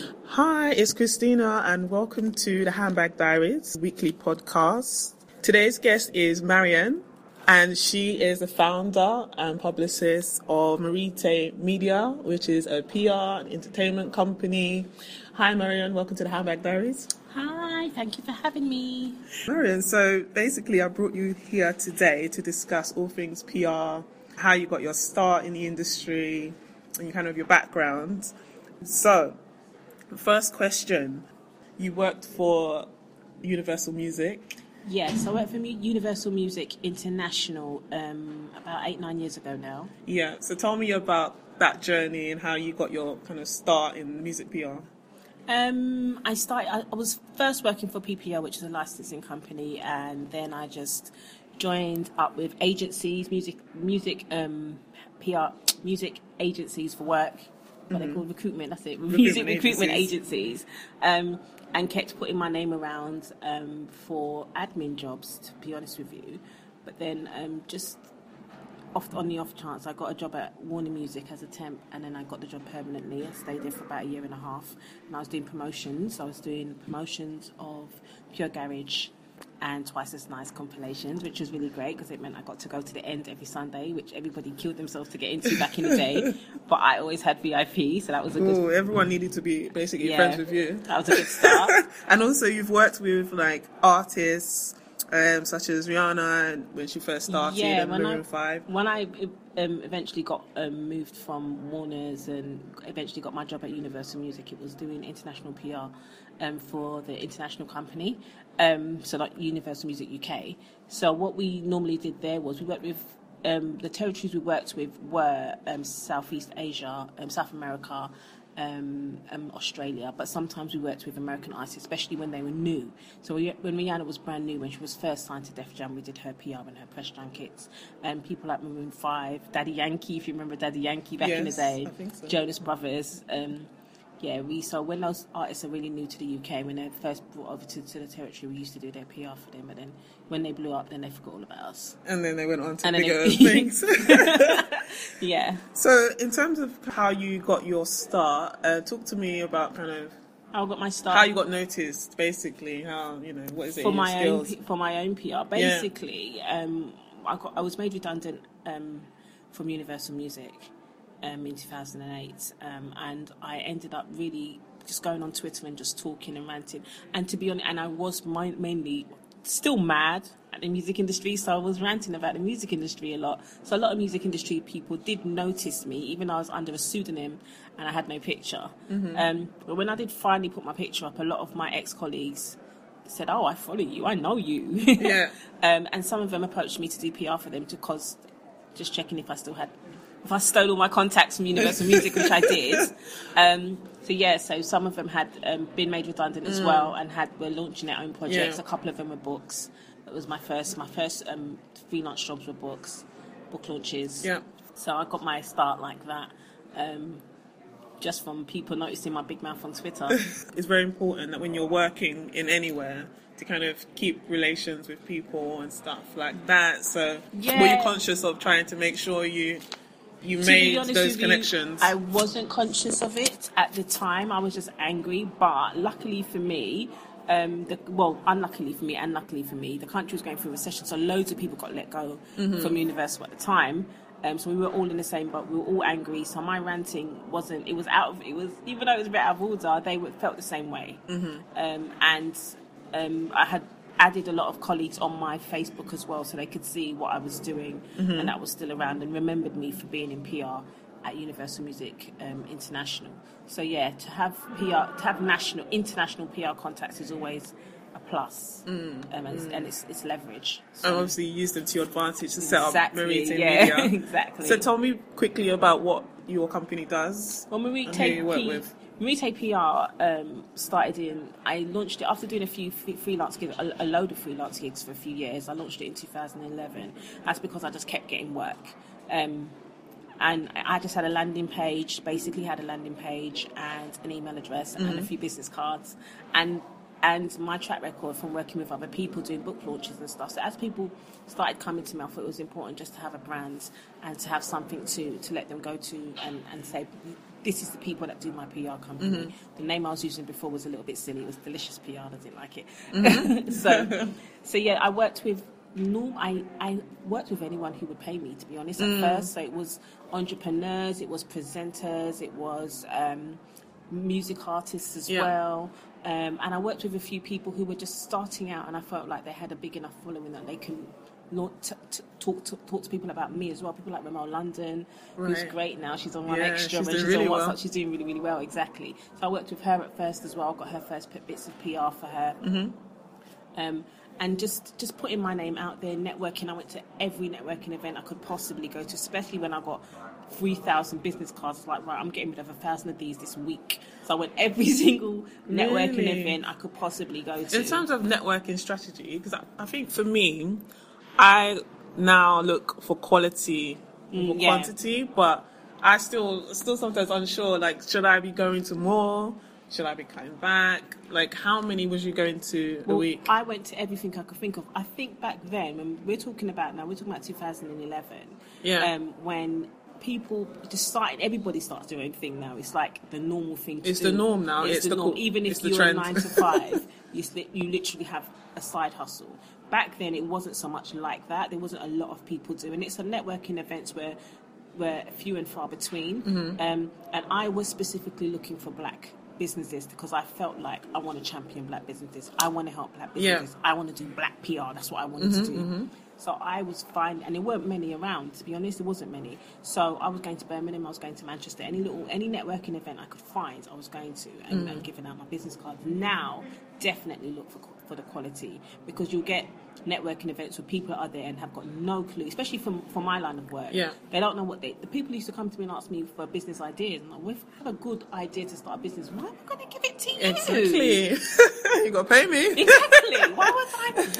Hi, it's Christina, and welcome to the Handbag Diaries weekly podcast. Today's guest is Marianne, and she is the founder and publicist of Merite Media, which is a PR and entertainment company. Hi, Marianne, welcome to the Handbag Diaries. Hi, thank you for having me. Marianne, so basically, I brought you here today to discuss all things PR, how you got your start in the industry, and kind of your background. So, first question you worked for Universal Music. Yes, I worked for Universal Music International um, about eight, nine years ago now. Yeah, so tell me about that journey and how you got your kind of start in music PR. Um, I started. I, I was first working for PPL, which is a licensing company, and then I just joined up with agencies, music, music, um, PR, music agencies for work. What they call recruitment. That's it. music recruitment agencies. agencies, um, and kept putting my name around um, for admin jobs. To be honest with you, but then um, just off on the off chance, I got a job at Warner Music as a temp, and then I got the job permanently. I stayed there for about a year and a half, and I was doing promotions. I was doing promotions of Pure Garage and Twice as Nice compilations, which was really great because it meant I got to go to the end every Sunday, which everybody killed themselves to get into back in the day. but I always had VIP, so that was a good. Ooh, everyone needed to be basically Yeah. friends with you. That was a good start. and also, you've worked with like artists um, such as Rihanna when she first started, Yeah, and when I- Five. When I um, eventually got um, moved from Warner's and eventually got my job at Universal Music, it was doing international PR um, for the international company, um, so like Universal Music UK. So what we normally did there was we worked with um, the territories we worked with were um, Southeast Asia, um, South America. Um, um, Australia, but sometimes we worked with American artists, especially when they were new. So we, when Rihanna was brand new, when she was first signed to Def Jam, we did her PR and her press junkets. And people like Maroon Five, Daddy Yankee, if you remember Daddy Yankee back in the day, so. Jonas Brothers. Um, yeah, we so when those artists are really new to the UK, when they're first brought over to, to the territory, we used to do their PR for them. But then when they blew up, then they forgot all about us. And then they went on to And bigger they- things. Yeah. so, in terms of how you got your start, uh, talk to me about kind of how I got my start how you got noticed, basically. How you know what is it? for my own skills? For my own PR. Basically, um, I got I was made redundant um, from Universal Music um, in 2008, um, and I ended up really just going on Twitter and just talking and ranting. And to be honest, and I was mi- mainly still mad at the music industry, so I was ranting about the music industry a lot. So a lot of music industry people did notice me, even though I was under a pseudonym and I had no picture. Um, but when I did finally put my picture up, a lot of my ex colleagues said, "Oh, I follow you. I know you." Yeah. um, and some of them approached me to do PR for them because just checking if I still had, if I stole all my contacts from Universal Music, which I did. Um, so yeah, so some of them had um, been made redundant as well and had were launching their own projects. Yeah. A couple of them were books. It was my first. My first um, freelance jobs were books, book launches. Yeah. So I got my start like that. Um, just from people noticing my big mouth on Twitter. it's very important that when you're working in anywhere to kind of keep relations with people and stuff like that. So were you conscious of trying to make sure you you made those you, connections? I wasn't conscious of it at the time. I was just angry, but luckily for me, um, the, well, unluckily for me and luckily for me, the country was going through a recession, so loads of people got let go Mm-hmm. from Universal at the time. Um, so we were all in the same boat. We were all angry. So my ranting wasn't. It was out of. It was even though it was a bit out of order. They felt the same way. Mm-hmm. Um, and um, I had added a lot of colleagues on my Facebook as well, so they could see what I was doing, Mm-hmm. and that was still around, and remembered me for being in PR at Universal Music um, International. So yeah, to have PR, to have national, international PR contacts is always a plus, um, and, it's, and it's, it's leverage. and obviously you used them to your advantage to set Exactly, up Merite yeah, Media. exactly. So tell me quickly about what your company does. Well, Merite And who you work P- with. Merite PR um, started in. I launched it after doing a few freelance gigs, a, a load of freelance gigs for a few years. I launched it in 2011. That's because I just kept getting work. Um, and I I just had a landing page, basically had a landing page and an email address and a few business cards. And and my track record from working with other people doing book launches and stuff. So as people started coming to me, I thought it was important just to have a brand and to have something to, to let them go to and, and say, this is the people that do my PR company. Mm-hmm. The name I was using before was a little bit silly. It was Delicious PR. I didn't like it. Mm-hmm. so, so yeah, I worked with no, I, I worked with anyone who would pay me, to be honest, at Mm. first. So it was entrepreneurs, it was presenters, it was um, music artists as Yeah. well. Um, and I worked with a few people who were just starting out, and I felt like they had a big enough following that they can t- t- talk, to, talk to people about me as well. People like Remel London, who's great now. She's on One Yeah, Extra, she's and doing she's really on WhatsApp. well. She's doing really, really well, exactly. So I worked with her at first as well. Got her first bits of PR for her. Mm-hmm. Um, and just, just putting my name out there, networking. I went to every networking event I could possibly go to, especially when I got 3,000 business cards. It's like, right, I'm getting rid of a thousand of these this week. So I went every single networking Really? event I could possibly go to. In terms of networking strategy, because I, I think for me, I now look for quality over Mm, yeah. quantity, but I still still sometimes unsure. Like, should I be going to more? Should I be coming back? Like, how many was you going to a week? I went to everything I could think of. I think back then, when we're talking about now, we're talking about 2011, Yeah. um, when people just started, everybody starts doing thing now. It's like the normal thing to It's do. the norm now. It's the the norm. cool- Even if you're trend. nine to five, you, you literally have a side hustle. Back then, it wasn't so much like that. There wasn't a lot of people doing it. So networking events were were few and far between. Mm-hmm. Um, and I was specifically looking for black businesses because I felt like I want to champion black businesses. I want to help black Yeah. Mm-hmm, businesses. I want to do black PR. That's what I wanted to do. So I was finding, and there weren't many around. To be honest, there wasn't many. So I was going to Birmingham. I was going to Manchester. Any little, any networking event I could find, I was going to, and, Mm. and giving out my business cards. Now, definitely look for for the quality because you'll get networking events where people are there and have got no clue, especially from for my line of work. Yeah. They don't know what they. The people used to come to me and ask me for business ideas, and like, I have a good idea to start a business, why am I going to give it to you? Exactly. you got to pay me. Exactly. Why would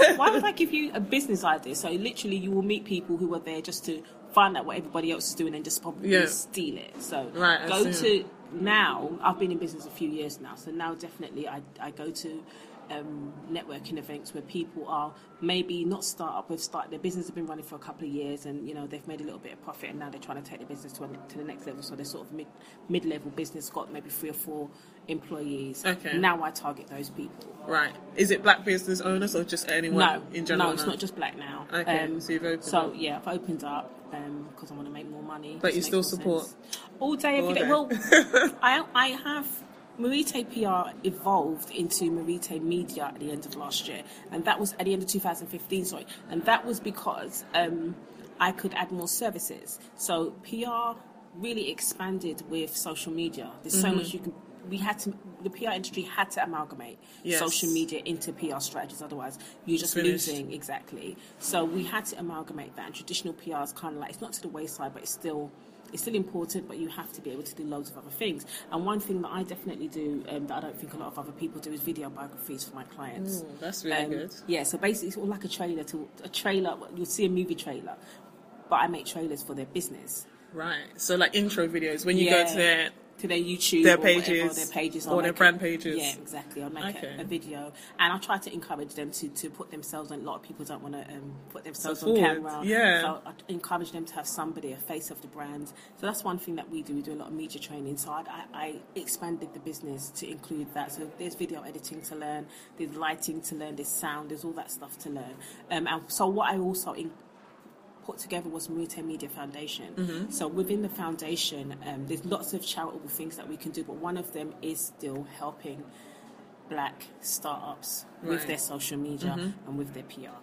I? Why would I give you a business idea? So literally, you will meet people who are there just to find out what everybody else is doing and just probably Yeah. steal it. So Right, go to now. I've been in business a few years now, so now definitely I I go to. Um, networking events where people are maybe not start up with start their business have been running for a couple of years and you know they've made a little bit of profit and now they're trying to take their business to, a, to the next level so they're sort of mid mid level business got maybe three or four employees Okay. now I target those people Right. Is it black business owners or just anyone no, in general? no, it's now? not just black now. Okay, so you've opened So up. yeah, I've opened up because I want to make more money. But you still support? sense. all day, every All day. day. Well, I I have. Merite PR evolved into Merite Media at the end of last year, and that was at the end of 2015. Sorry, and that was because um, I could add more services. So PR really expanded with social media. There's so Mm-hmm. much you can. We had to. The PR industry had to amalgamate Yes. social media into PR strategies. Otherwise, you're just finished. losing exactly. So we had to amalgamate that. And traditional PR is kind of like it's not to the wayside, but it's still it's still important. But you have to be able to do loads of other things. And one thing that I definitely do um, that I don't think a lot of other people do is video biographies for my clients. Ooh, that's really Um, good. Yeah, so basically, it's all like a trailer to a trailer. You'll see a movie trailer, but I make trailers for their business. Right. So like intro videos when you Yeah. go to their to their YouTube, Their or whatever, pages, their pages, or their brand a- pages. Yeah, exactly. I'll make Okay. a, a video, and I try to encourage them to, to put themselves on. A lot of people don't want to um, put themselves on forward, camera. yeah. So I encourage them to have somebody, a face of the brand. So that's one thing that we do. We do a lot of media training. So I, I, I expanded the business to include that. So there's video editing to learn, there's lighting to learn, there's sound, there's all that stuff to learn. Um, and so what I also in, put together was Merite Media Foundation. Mm-hmm. So within the foundation, um, there's lots of charitable things that we can do, but one of them is still helping black startups with Right. Mm-hmm. their social media and with their PR.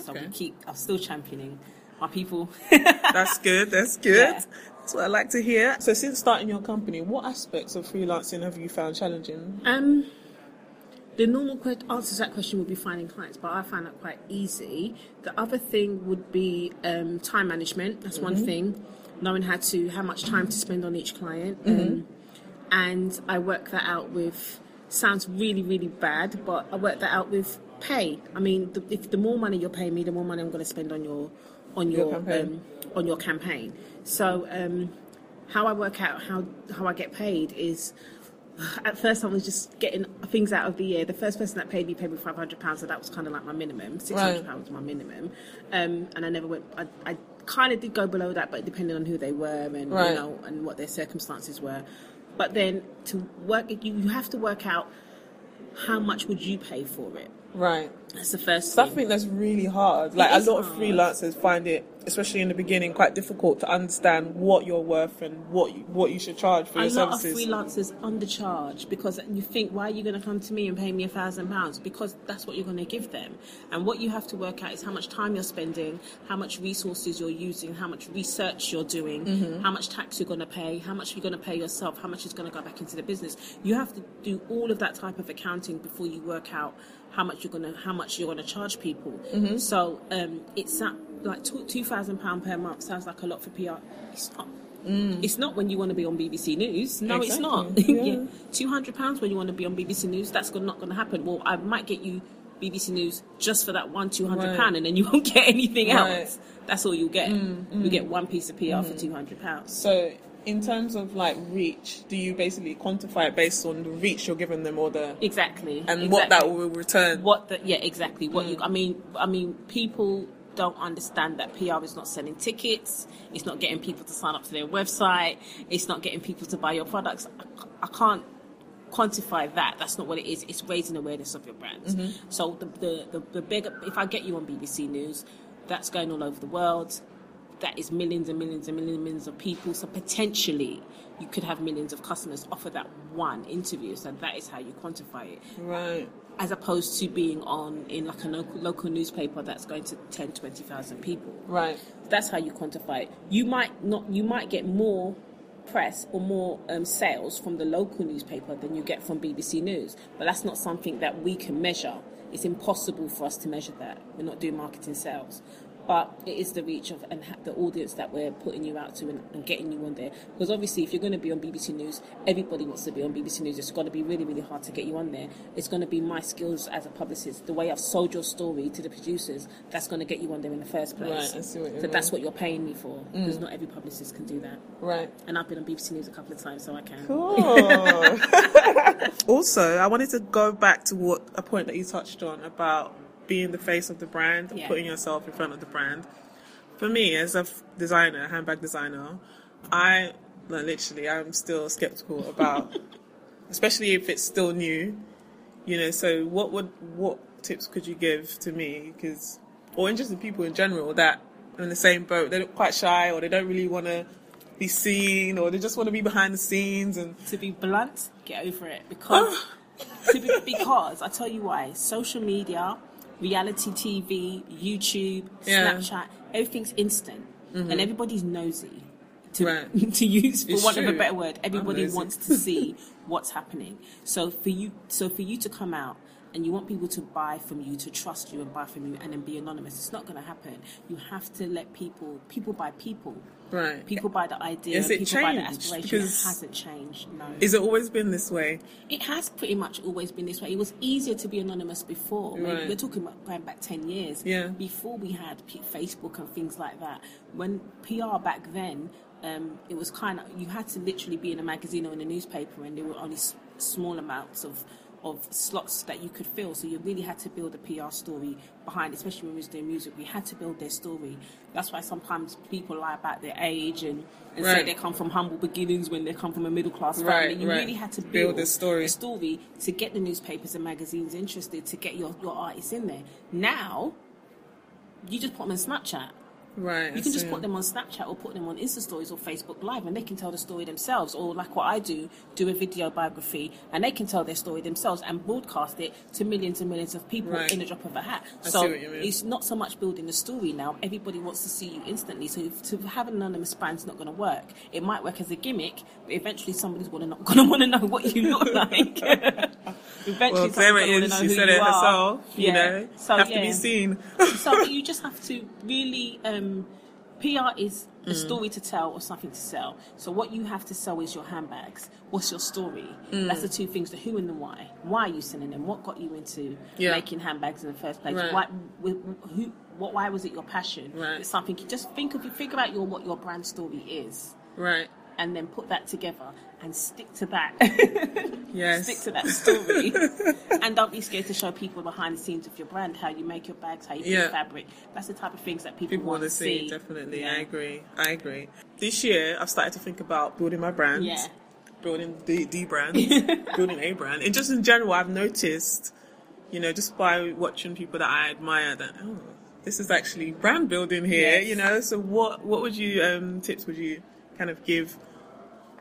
So Okay. we keep, I'm still championing my people. That's good. That's good. Yeah. That's what I like to hear. So since starting your company, what aspects of freelancing have you found challenging? Um, the normal que- answer to that question would be finding clients, but I find that quite easy. The other thing would be um, time management. That's one thing. Knowing how to how much time to spend on each client, um, and I work that out with. Sounds really really bad, but I work that out with pay. I mean, the, if the more money you're paying me, the more money I'm going to spend on your on Your your, um, on your campaign. So um, how I work out how how I get paid is at first I was just getting things out of the year. The first person that paid me paid me five hundred pounds, so that was kind of like my minimum. Six hundred pounds was my minimum, um, and I never went. I, I kind of did go below that, but depending on who they were and Right. you know and what their circumstances were. But then to work, you you have to work out how much would you pay for it. Right. That's the first So I think that's really hard. Like a lot of freelancers find it, especially in the beginning, quite difficult to understand what you're worth and what you, what you should charge for a your services. A lot of freelancers undercharge because you think, why are you going to come to me and pay me a thousand pounds? Because that's what you're going to give them. And what you have to work out is how much time you're spending, how much resources you're using, how much research you're doing, Mm-hmm. how much tax you're going to pay, how much you're going to pay yourself, how much is going to go back into the business. You have to do all of that type of accounting before you work out how much you're going to how much you're to charge people. Mm-hmm. So um, it's not, like two two thousand pound per month sounds like a lot for PR. It's not. It's not when you want to be on BBC News. No, it's not. Mm. Yeah. yeah. Two hundred pounds when you want to be on BBC News. That's not going to happen. Well, I might get you BBC News just for that one two hundred Right. and then you won't get anything Right. Mm, else. That's all you'll get. You get one piece of PR for two hundred pounds. So, in terms of like reach, do you basically quantify it based on the reach you're giving them or the Exactly. and what that will return? what the yeah exactly what Mm. you i mean i mean people don't understand that pr is not selling tickets it's not getting people to sign up to their website it's not getting people to buy your products i, I can't quantify that that's not what it is it's raising awareness of your brand Mm-hmm. so the, the the the bigger if i get you on bbc news that's going all over the world that is millions and millions and millions and millions of people. So potentially, you could have millions of customers off of that one interview. So that is how you quantify it Right. as opposed to being on in like a local, local newspaper that's going to 10 20,000 people Right. that's how you quantify it you might not you might get more press or more um, sales from the local newspaper than you get from BBC News but that's not something that we can measure it's impossible for us to measure that we're not doing marketing sales but it is the reach of and ha- the audience that we're putting you out to and, and getting you on there. Because obviously, if you're going to be on BBC News, everybody wants to be on BBC News. It's got to be really, really hard to get you on there. It's going to be my skills as a publicist, the way I've sold your story to the producers, that's going to get you on there in the first place. Right, I see what you so that's what you're paying me for. Because mm. not every publicist can do that. Right. And I've been on BBC News a couple of times, so I can. Cool. also, I wanted to go back to what a point that you touched on about being the face of the brand Yeah. putting yourself in front of the brand. For me, as a f- designer, handbag designer, I like, literally I'm still skeptical about, especially if it's still new. You know, so what would what tips could you give to me? Because or interested people in general that are in the same boat. They're quite shy, or they don't really want to be seen, or they just want to be behind the scenes and to be blunt, get over it because oh. to be, because I tell you why. Social media, reality TV, YouTube, Yeah. Snapchat, everything's instant, and everybody's nosy. To, Right. to use for It's want of a better word, everybody wants to see what's happening. So for you, so for you to come out and you want people to buy from you, to trust you and buy from you, and then be anonymous, it's not going to happen. You have to let people, people buy people. right. People buy the idea, Has it people buy the changed? aspiration. Because- it hasn't changed. No, Is it always been this way? it has pretty much always been this way. It was easier to be anonymous before. Maybe We're talking about going back 10 years. Yeah. Before we had Facebook and things like that. When PR back then, um, it was kind of, you had to literally be in a magazine or in a newspaper, and there were only s- small amounts of of slots that you could fill, so you really had to build a PR story behind, especially when we was doing music. We had to build their story. That's why sometimes people lie about their age and, and say they come from humble beginnings when they come from a middle class family. Right, you right. really had to Build build, the story. a story to get the newspapers and magazines interested to get your, your artists in there. Now, you just put them in Snapchat. Right. You can just put them on Snapchat or put them on Insta stories or Facebook Live and they can tell the story themselves. Or like what I do, do a video biography and they can tell their story themselves and broadcast it to millions and millions of people Right. in a drop of a hat. I so see what you mean. it's not so much building the story now. Everybody wants to see you instantly. So if, to have an anonymous brand's not going to work. It might work as a gimmick, but eventually somebody's going to not going to want to know what you look like. eventually, Well, gonna wanna is. She said you it are. herself. You Yeah. know, So, have to be seen. so you just have to really um, PR is Mm. a story to tell or something to sell. So what you have to sell is your handbags. What's your story? Mm. That's the two things: the who and the why. Why are you selling them? What got you into Yeah. making handbags in the first place? Right. Why, who, what, why was it your passion? Right. It's something. Just think of, you. figure out your what your brand story is, right. and then put that together and stick to that. Yes. stick to that story, and don't be scared to show people behind the scenes of your brand, how you make your bags, how you Yeah. pick fabric. That's the type of things that people, People want to see, see. definitely. Yeah. I agree. I agree. This year, I've started to think about building my brand, Yeah. building the, the brand, building a brand. And just in general, I've noticed, you know, just by watching people that I admire, that, oh, this is actually brand building here, Yes. you know? So, what, what would you, um, tips would you kind of give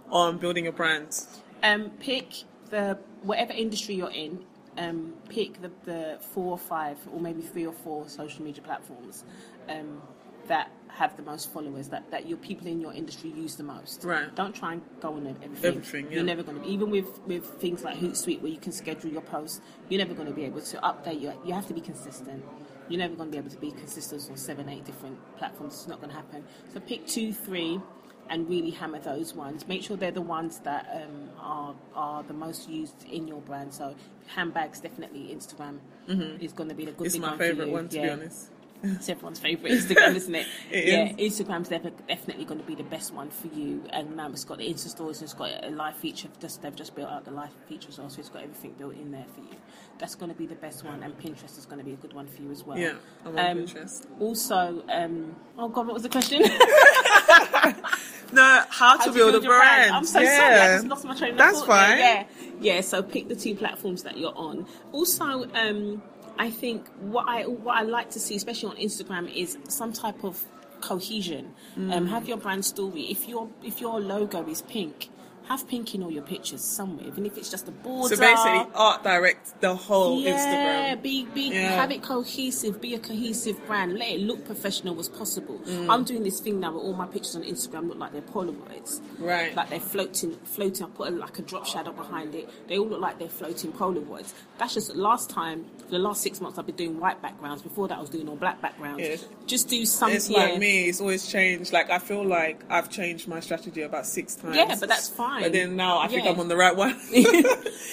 on building a brand? Um, pick the whatever industry you're in. Um, pick the, the four or five, or maybe three or four social media platforms um, that have the most followers. That, that your people in your industry use the most. Right. Don't try and go on everything. Everything, yeah. You're never going to. Even with with things like Hootsuite, where you can schedule your posts, you're never going to be able to update. You you have to be consistent. You're never going to be able to be consistent on seven, eight different platforms. It's not going to happen. So pick two, three, and really hammer those ones. Make sure they're the ones that um, are are the most used in your brand. So handbags, definitely Instagram is going to be the good. Thing. It's my one favorite one, to be Yeah. honest. It's everyone's favourite Instagram, isn't it? It yeah, is. Instagram's def- definitely going to be the best one for you. And now it's got the Insta stories, it's got a live feature. Just they've just built out the live feature as well, so it's got everything built in there for you. That's going to be the best one, and Pinterest is going to be a good one for you as well. Yeah, I'm on Um, Pinterest. Also, um, oh god, what was the question? No, how, to How build, a your brand. I'm so yeah. sorry, I just lost my train of That's thought there. fine. Yeah, yeah. So pick the two platforms that you're on. Also, um, I think what I what I like to see, especially on Instagram, is some type of cohesion. Mm. Um, have your brand story. If your if your logo is pink, have pink in all your pictures somewhere, even if it's just a border. So basically, art direct the whole Yeah, Instagram. be be Yeah. have it cohesive. Be a cohesive brand. Let it look professional as possible. Mm. I'm doing this thing now where all my pictures on Instagram look like they're Polaroids. Right. Like they're floating, floating. I put a, like a drop shadow behind it. They all look like they're floating Polaroids. That's just last time. For the last six months, I've been doing white backgrounds. Before that, I was doing all black backgrounds. Yeah. Just do something. It's like me. It's always changed. Like I feel like I've changed my strategy about six times. Yeah, but that's fine. But then now I think I'm on the right one.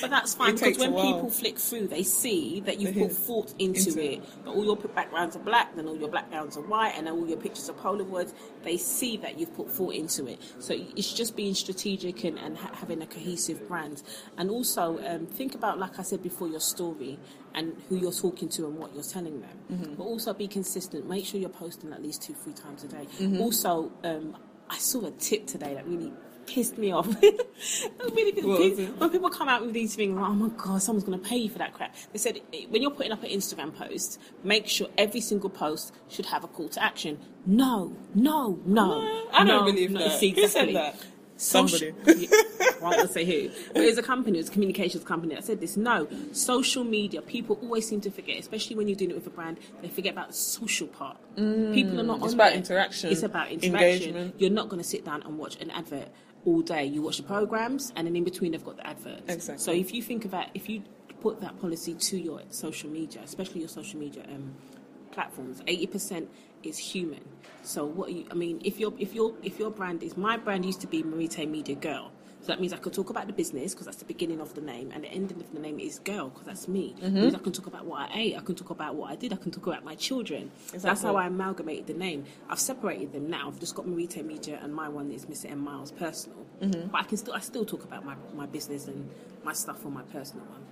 but that's fine because when people flick through, they see that you've put thought into, into it. That all your backgrounds are black, then all your backgrounds are white, and then all your pictures are Polaroids. They see that you've put thought into it. So it's just being strategic and, and ha- having a cohesive brand. And also um, think about, like I said before, your story and who you're talking to and what you're telling them. Mm-hmm. But also be consistent. Make sure you're posting at least two, three times a day. Mm-hmm. Also, um, I saw a tip today that really pissed me off. Really pissed What was it? when people come out with these things, oh my god, someone's going to pay you for that crap. They said eh, when you're putting up an Instagram post, make sure every single post should have a call to action. No, no, no. I don't no, believe no, that. see, Who said that? Social- Somebody. Yeah, well, I won't say who. But there's a company, it's a communications company that said this. No, social media, people always seem to forget, especially when you're doing it with a brand, they forget about the social part. people are not Mm, It's on about there. interaction, It's about interaction. engagement. You're not going to sit down and watch an advert all day. You watch the programs, and then in between, they've got the adverts. Exactly. So if you think about, if you put that policy to your social media, especially your social media um, platforms, eighty percent is human. So what you, I mean, if your if your if your brand is my brand used to be Merite Media Girl. So that means I could talk about the business because that's the beginning of the name, and the ending of the name is girl because that's me. Mm-hmm. Means I can talk about what I ate, I can talk about what I did, I can talk about my children. So that's how I amalgamated the name. I've separated them now. I've just got Merite Media, and my one is Mr. M Miles personal. Mm-hmm. But I can still I still talk about my my business and my stuff on my personal one.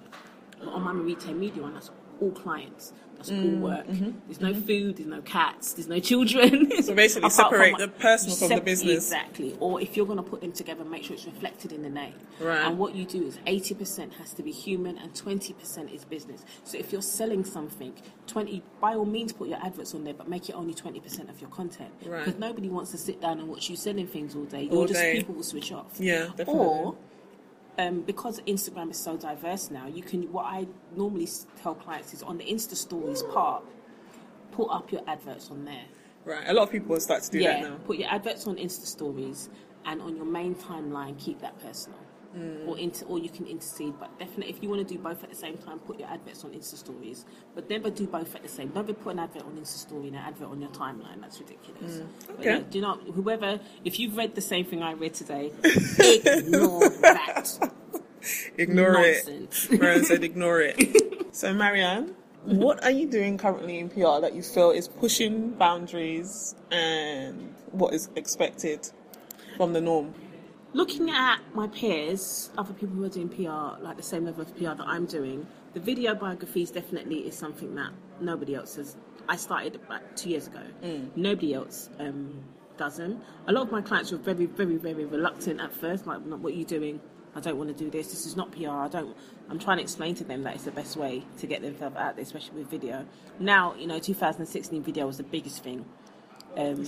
But on my Merite Media one, that's all clients. That's all mm, work. Mm-hmm, there's no mm-hmm. food. There's no cats. There's no children. So basically from separate the personal from the business. Exactly. Or if you're going to put them together, make sure it's reflected in the name. Right. And what you do is 80% has to be human and 20% is business. So if you're selling something, 20 by all means put your adverts on there, but make it only 20% of your content. Right. Because nobody wants to sit down and watch you selling things all day. All You're just day. people will switch off. Yeah, definitely. Or um, because Instagram is so diverse now, you can. What I normally tell clients is on the Insta Stories part, put up your adverts on there. Right. A lot of people start to do yeah, that now. put your adverts on Insta Stories, and on your main timeline, keep that personal. Mm. Or inter, or you can intercede, but definitely if you want to do both at the same time, put your adverts on Insta Stories. But never do both at the same. Never put an advert on Insta Story and an advert on your timeline. That's ridiculous. Mm. Okay. do not whoever if you've read the same thing I read today, ignore that. Ignore Nonsense. it. Marianne said ignore it. so, Marianne, what are you doing currently in PR that you feel is pushing boundaries and what is expected from the norm? Looking at my peers, other people who are doing PR, like the same level of PR that I'm doing, the video biographies definitely is something that nobody else has. I started about two years ago. Nobody else um, doesn't. A lot of my clients were very, very, very reluctant at first. Like, "No, what are you doing? I don't want to do this. This is not PR. I don't. I'm trying to explain to them that it's the best way to get themselves out there, especially with video. Now, you know, 2016 video was the biggest thing. Um,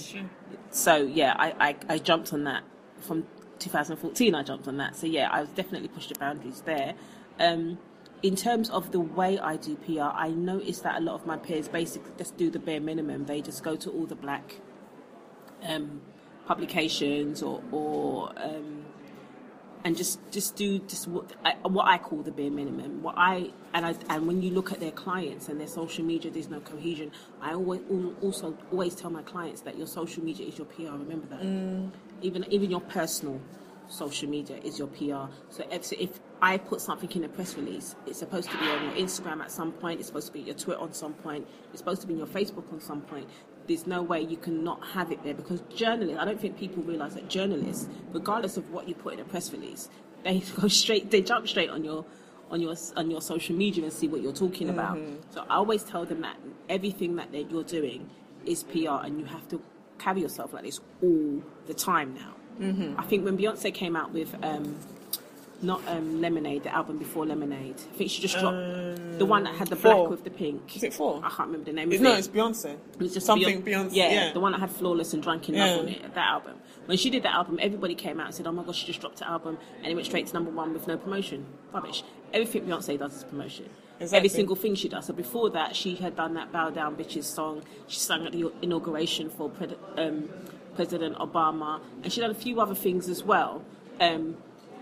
so yeah, I, I, I jumped on that from 2014. I jumped on that. So yeah, I was definitely pushed the boundaries there. Um, in terms of the way I do PR, I noticed that a lot of my peers basically just do the bare minimum. They just go to all the black um, publications or, or um, and just just do just what I, what I call the bare minimum. What I and I and when you look at their clients and their social media, there's no cohesion. I always also always tell my clients that your social media is your PR. Remember that. Mm. Even even your personal social media is your PR. So if, so if I put something in a press release, it's supposed to be on your Instagram at some point. It's supposed to be your Twitter on some point. It's supposed to be on your Facebook on some point. There's no way you can not have it there because journalists. I don't think people realise that journalists, regardless of what you put in a press release, they go straight. They jump straight on your on your on your social media and see what you're talking about. So I always tell them that everything that you're doing is PR, and you have to carry yourself like this all the time now. I think when Beyonce came out with um, not um, Lemonade, the album before Lemonade, I think she just dropped the one that had the Four. black with the pink. Is it four? I can't remember the name. It's, no, it. it's Beyonce. It was just something Beyonce. Beyonce. Yeah, Yeah, the one that had Flawless and Drunk Enough Yeah. on it, that album. When she did that album, everybody came out and said, oh my gosh, she just dropped an album and it went straight to number one with no promotion. Rubbish. Everything Beyonce does is promotion. Exactly. Every single thing she does. So before that, she had done that Bow Down Bitches song. She sang at the inauguration for Pred- um, President Obama. And she done a few other things as well. Um,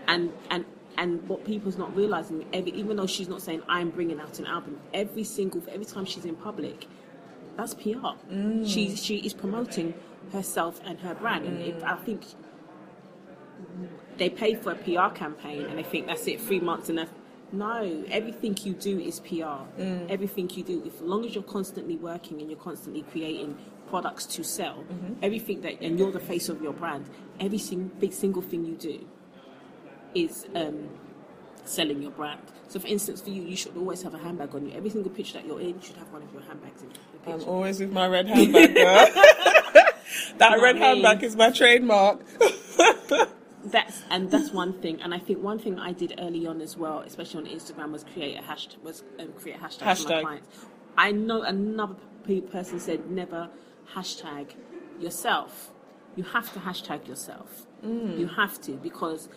and, and and what people's not realizing, every, even though she's not saying I'm bringing out an album, every single every time she's in public, that's PR. Mm. She she is promoting herself and her brand, and if, I think they pay for a PR campaign and they think that's it, three months and that's no. Everything you do is PR. Mm. Everything you do, if, as long as you're constantly working and you're constantly creating products to sell, mm-hmm. everything that and you're the face of your brand, every sing, big single thing you do is um, selling your brand. So, for instance, for you, you should always have a handbag on you. Every single picture that you're in, you should have one of your handbags in the I'm always with my red handbag, that red handbag is my trademark. That's and that's one thing. And I think one thing I did early on as well, especially on Instagram, was create a hashtag. Was um, create hashtags for my clients. I know another pe- person said never hashtag yourself. You have to hashtag yourself. You have to because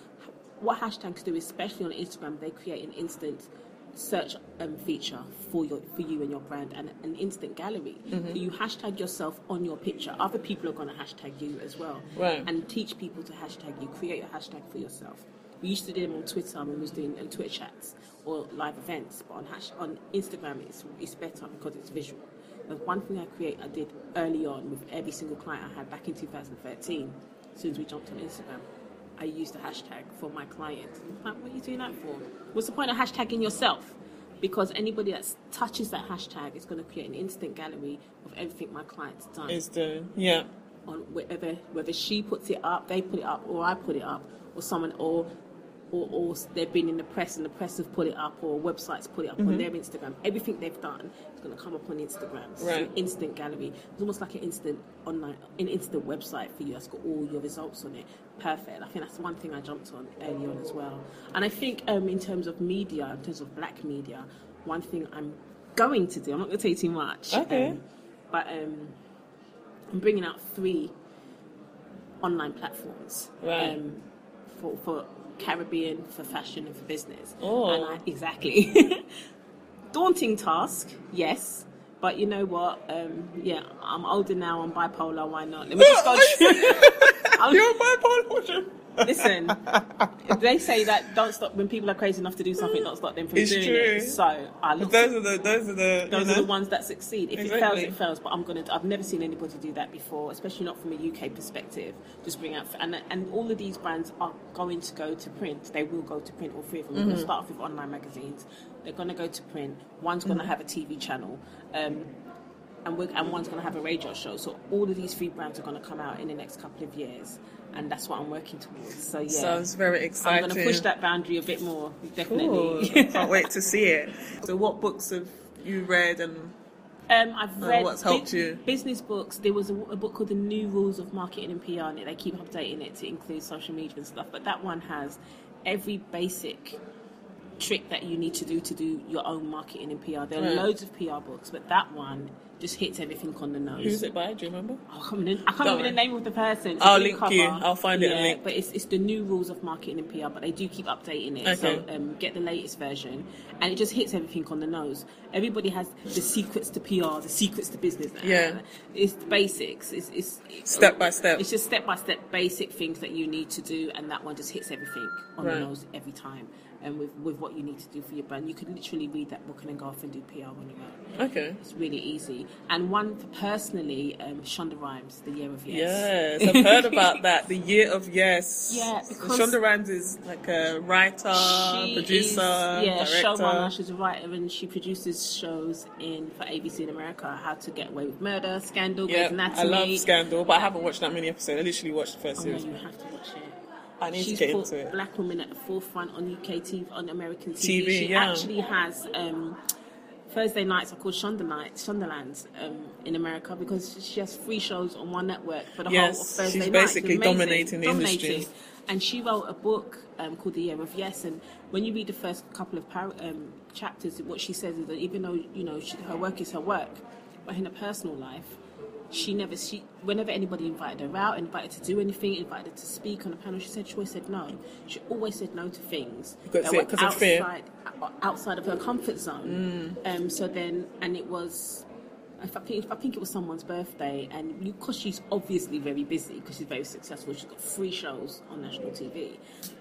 what hashtags do, especially on Instagram, they create an instant search um, feature for your for you and your brand and an instant gallery. So you hashtag yourself on your picture. Other people are going to hashtag you as well, Right. and teach people to hashtag you. Create a hashtag for yourself. We used to do them on Twitter when we was doing um, Twitter chats or live events, but on hash- on Instagram it's it's better because it's visual. There's one thing I create I did early on with every single client I had back in 2013. As soon as we jumped on Instagram, I used the hashtag for my clients. Like, what are you doing that for? What's the point of hashtagging yourself? Because anybody that touches that hashtag is going to create an instant gallery of everything my client's done Is doing. Yeah. on whether whether she puts it up, they put it up, or I put it up, or someone or or, or they've been in the press and the press have put it up, or websites put it up on their Instagram. Everything they've done is going to come up on Instagram. So Right. an instant gallery. It's almost like an instant online, an instant website for you. That's got all your results on it. Perfect. I think that's one thing I jumped on early on as well. And I think um, in terms of media, in terms of black media, one thing I'm going to do. I'm not going to tell you too much. Okay. um, but um, I'm bringing out three online platforms Right. um, for, for Caribbean, for fashion, and for business. Oh. And I, exactly. Daunting task, yes. But you know what? Um, yeah, I'm older now. I'm bipolar. Why not? Let me just go. I'm- You're bipolar. Listen, they say that don't stop when people are crazy enough to do something. Don't stop them from It's doing true. it. So I look Those are the. Those are the. those you are the ones that succeed. If it fails, it fails. But I'm gonna. I've never seen anybody do that before, especially not from a UK perspective. Just bring out and and all of these brands are going to go to print. They will go to print. All three of them. We're Mm-hmm. going to start off with online magazines. They're going to go to print. One's going to Mm-hmm. have a TV channel. Um, and we're, and one's going to have a radio show. So all of these three brands are going to come out in the next couple of years, and that's what I'm working towards. So yeah, Sounds very exciting. I'm going to push that boundary a bit more, Cool. definitely. Can't wait to see it. So, what books have you read and Um, I've And read what's helped you? business books. There was a, a book called The New Rules of Marketing and PR, and they keep updating it to include social media and stuff. But that one has every basic trick that you need to do to do your own marketing and PR. There are Right. loads of PR books, but that one just hits everything on the nose. who's it by? Do you remember? Oh, I can't remember, I can't remember the name of the person. It's I'll link you. I'll find it link. But it's, it's the new rules of marketing and PR, but they do keep updating it. So Okay. um, get the latest version. And it just hits everything on the nose. Everybody has the secrets to PR, the secrets to business. Yeah. It's the basics. It's, it's, it's Step by step. It's just step by step basic things that you need to do, and that one just hits everything on Right. the nose every time. And with, with what you need to do for your brand, you could literally read that book and then go off and do PR when you're out. Okay. It's really easy. And one for personally, um, Shonda Rhimes, The Year of Yes. Yes, I've heard about that. The Year of Yes. Yeah, because- Shonda Rhimes is like a writer, producer, is, yeah, director. showrunner. She's a writer and she produces shows in for ABC in America. How to Get Away with Murder, Scandal, Yeah, Grey's Anatomy. I love Scandal, but I haven't watched that many episodes. I literally watched the first Oh, no, series. you have to watch it. I need She's to get put into it. black women at the forefront on UK TV, on American TV. TV, she yeah. actually has um, Thursday nights are called Shonda nights, Shondalands um, in America because she has three shows on one network for the Yes, whole of Thursday night. she's nights. basically dominating the industry. And she wrote a book um, called The Year of Yes. And when you read the first couple of par- um, chapters, what she says is that even though you know she, her work is her work, but in her personal life, she never she whenever anybody invited her out, invited to do anything, invited her to speak on a panel, she said she always said no. She always said no to things Because that it- were of fear. outside outside of her comfort zone. Um, so then, and it was. If I, think, I think it was someone's birthday, and because she's obviously very busy, because she's very successful, she's got three shows on national TV.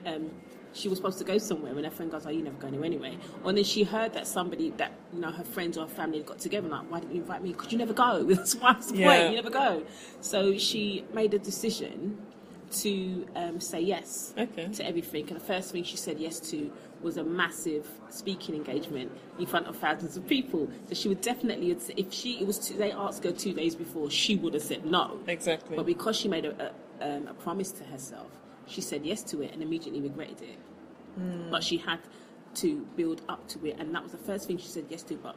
Um, she was supposed to go somewhere, and her friend goes, "Oh, you never going to anyway." And then she heard that somebody that you know her friends or her family had got together, like, "Why didn't you invite me? Could you never go? That's what's the Yeah. point. You never go." So she made a decision to um, say yes Okay. to everything. And the first thing she said yes to was a massive speaking engagement in front of thousands of people. So she would definitely, if she it was two, they asked her two days before, she would have said no. Exactly. But because she made a, a, um, a promise to herself, she said yes to it and immediately regretted it. But she had to build up to it, and that was the first thing she said yes to. But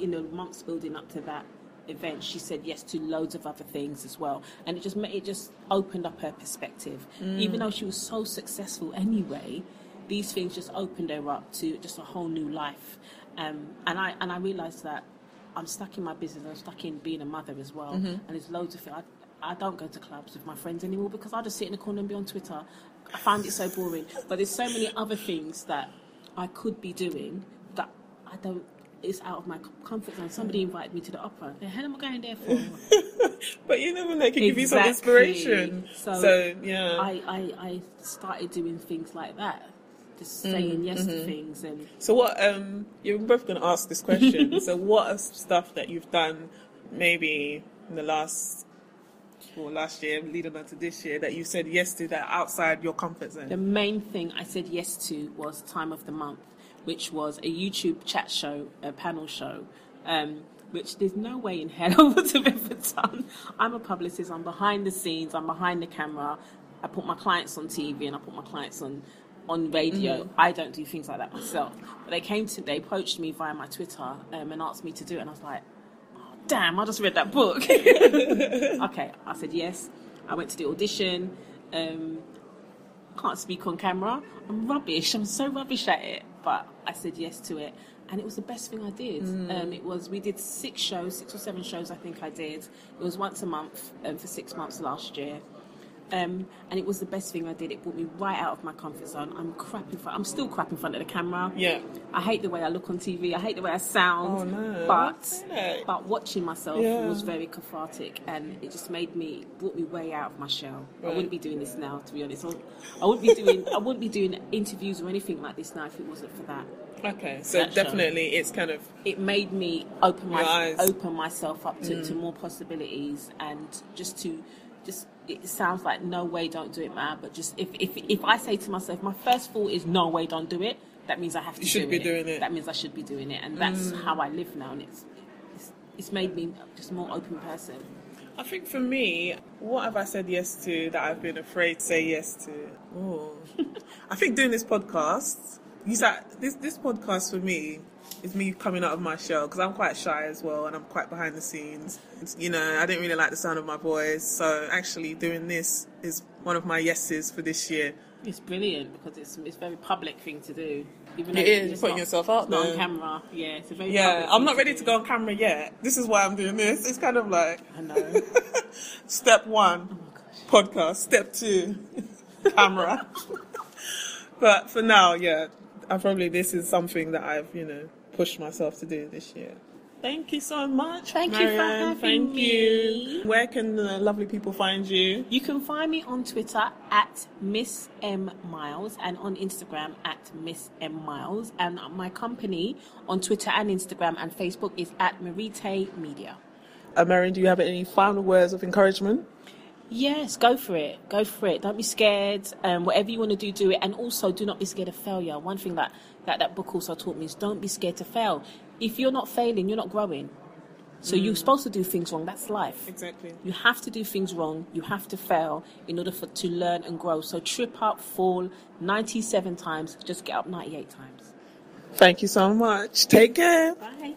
in the months building up to that event, she said yes to loads of other things as well, and it just it just opened up her perspective. Even though she was so successful anyway, these things just opened her up to just a whole new life. Um, and I and I realised that I'm stuck in my business. I'm stuck in being a mother as well, and there's loads of things. I, I don't go to clubs with my friends anymore because I just sit in the corner and be on Twitter. I find it so boring. But there's so many other things that I could be doing that I don't. It's out of my comfort zone. Somebody invited me to the opera. The hell am I going there for? but you never know, it can give you some inspiration. So, So, yeah. I, I, I started doing things like that, just Mm, saying yes mm-hmm. to things and So what? Um, you're both going to ask this question. so what are stuff that you've done, maybe in the last, or last year, leading on to this year, that you said yes to that outside your comfort zone? The main thing I said yes to was Time of the Month, which was a YouTube chat show, a panel show, um, which there's no way in hell I would have ever done. I'm a publicist, I'm behind the scenes, I'm behind the camera. I put my clients on TV and I put my clients on on radio. I don't do things like that myself. But they came to, they approached me via my Twitter um, and asked me to do it, and I was like, damn, I just read that book. okay, I said yes. I went to the audition. Um, can't speak on camera. I'm rubbish. I'm so rubbish at it. But I said yes to it, and it was the best thing I did. Um, it was we did six shows, six or seven shows. I think I did. It was once a month um, for six months last year. Um, and it was the best thing I did. It brought me right out of my comfort zone. I'm crap in front. I'm still crap in front of the camera. Yeah. I hate the way I look on TV. I hate the way I sound. Oh, no. But Don't say that. but watching myself Yeah. was very cathartic, and it just made me brought me way out of my shell. I wouldn't be doing this now, to be honest. I wouldn't- be doing I wouldn't be doing interviews or anything like this now if it wasn't for that. Okay, so That show. definitely it's kind of It made me open my eyes. open myself up to, to more possibilities and just to just it sounds like no way don't do it man but just if if if I say to myself my first thought is no way don't do it that means I have to You should do be it. doing it. Mm. that means I should be doing it and that's how I live now and it's it's, it's made me just a more open person. I think for me, what have I said yes to that I've been afraid to say yes to? Oh, I think doing this podcast. You said this this podcast for me is me coming out of my shell because I'm quite shy as well and I'm quite behind the scenes. You know, I didn't really like the sound of my voice, so actually doing this is one of my yeses for this year. It's brilliant because it's it's a very public thing to do. Even It is, it's putting not- yourself out there. on camera. Yeah, it's a very Yeah, I'm not ready to do. go on camera yet. This is why I'm doing this. It's kind of like I know. step one, Oh podcast. Step two, camera. but for now, yeah, I probably this is something that I've you know pushed myself to do this year. Thank you so much. Thank you for having Thank me. you. Where can the lovely people find you? You can find me on Twitter at Miss M Miles and on Instagram at Miss M Miles. And my company on Twitter and Instagram and Facebook is at Merite Media. Uh, Marianne, do you have any final words of encouragement? Yes, go for it. Go for it. Don't be scared. Um, whatever you want to do, do it. And also, do not be scared of failure. One thing that, that that book also taught me is don't be scared to fail. If you're not failing, you're not growing. So you're mm. supposed to do things wrong. That's life. Exactly. You have to do things wrong. You have to fail in order for to learn and grow. So trip up, fall 97 times, just get up 98 times. Thank you so much. Take care. Bye.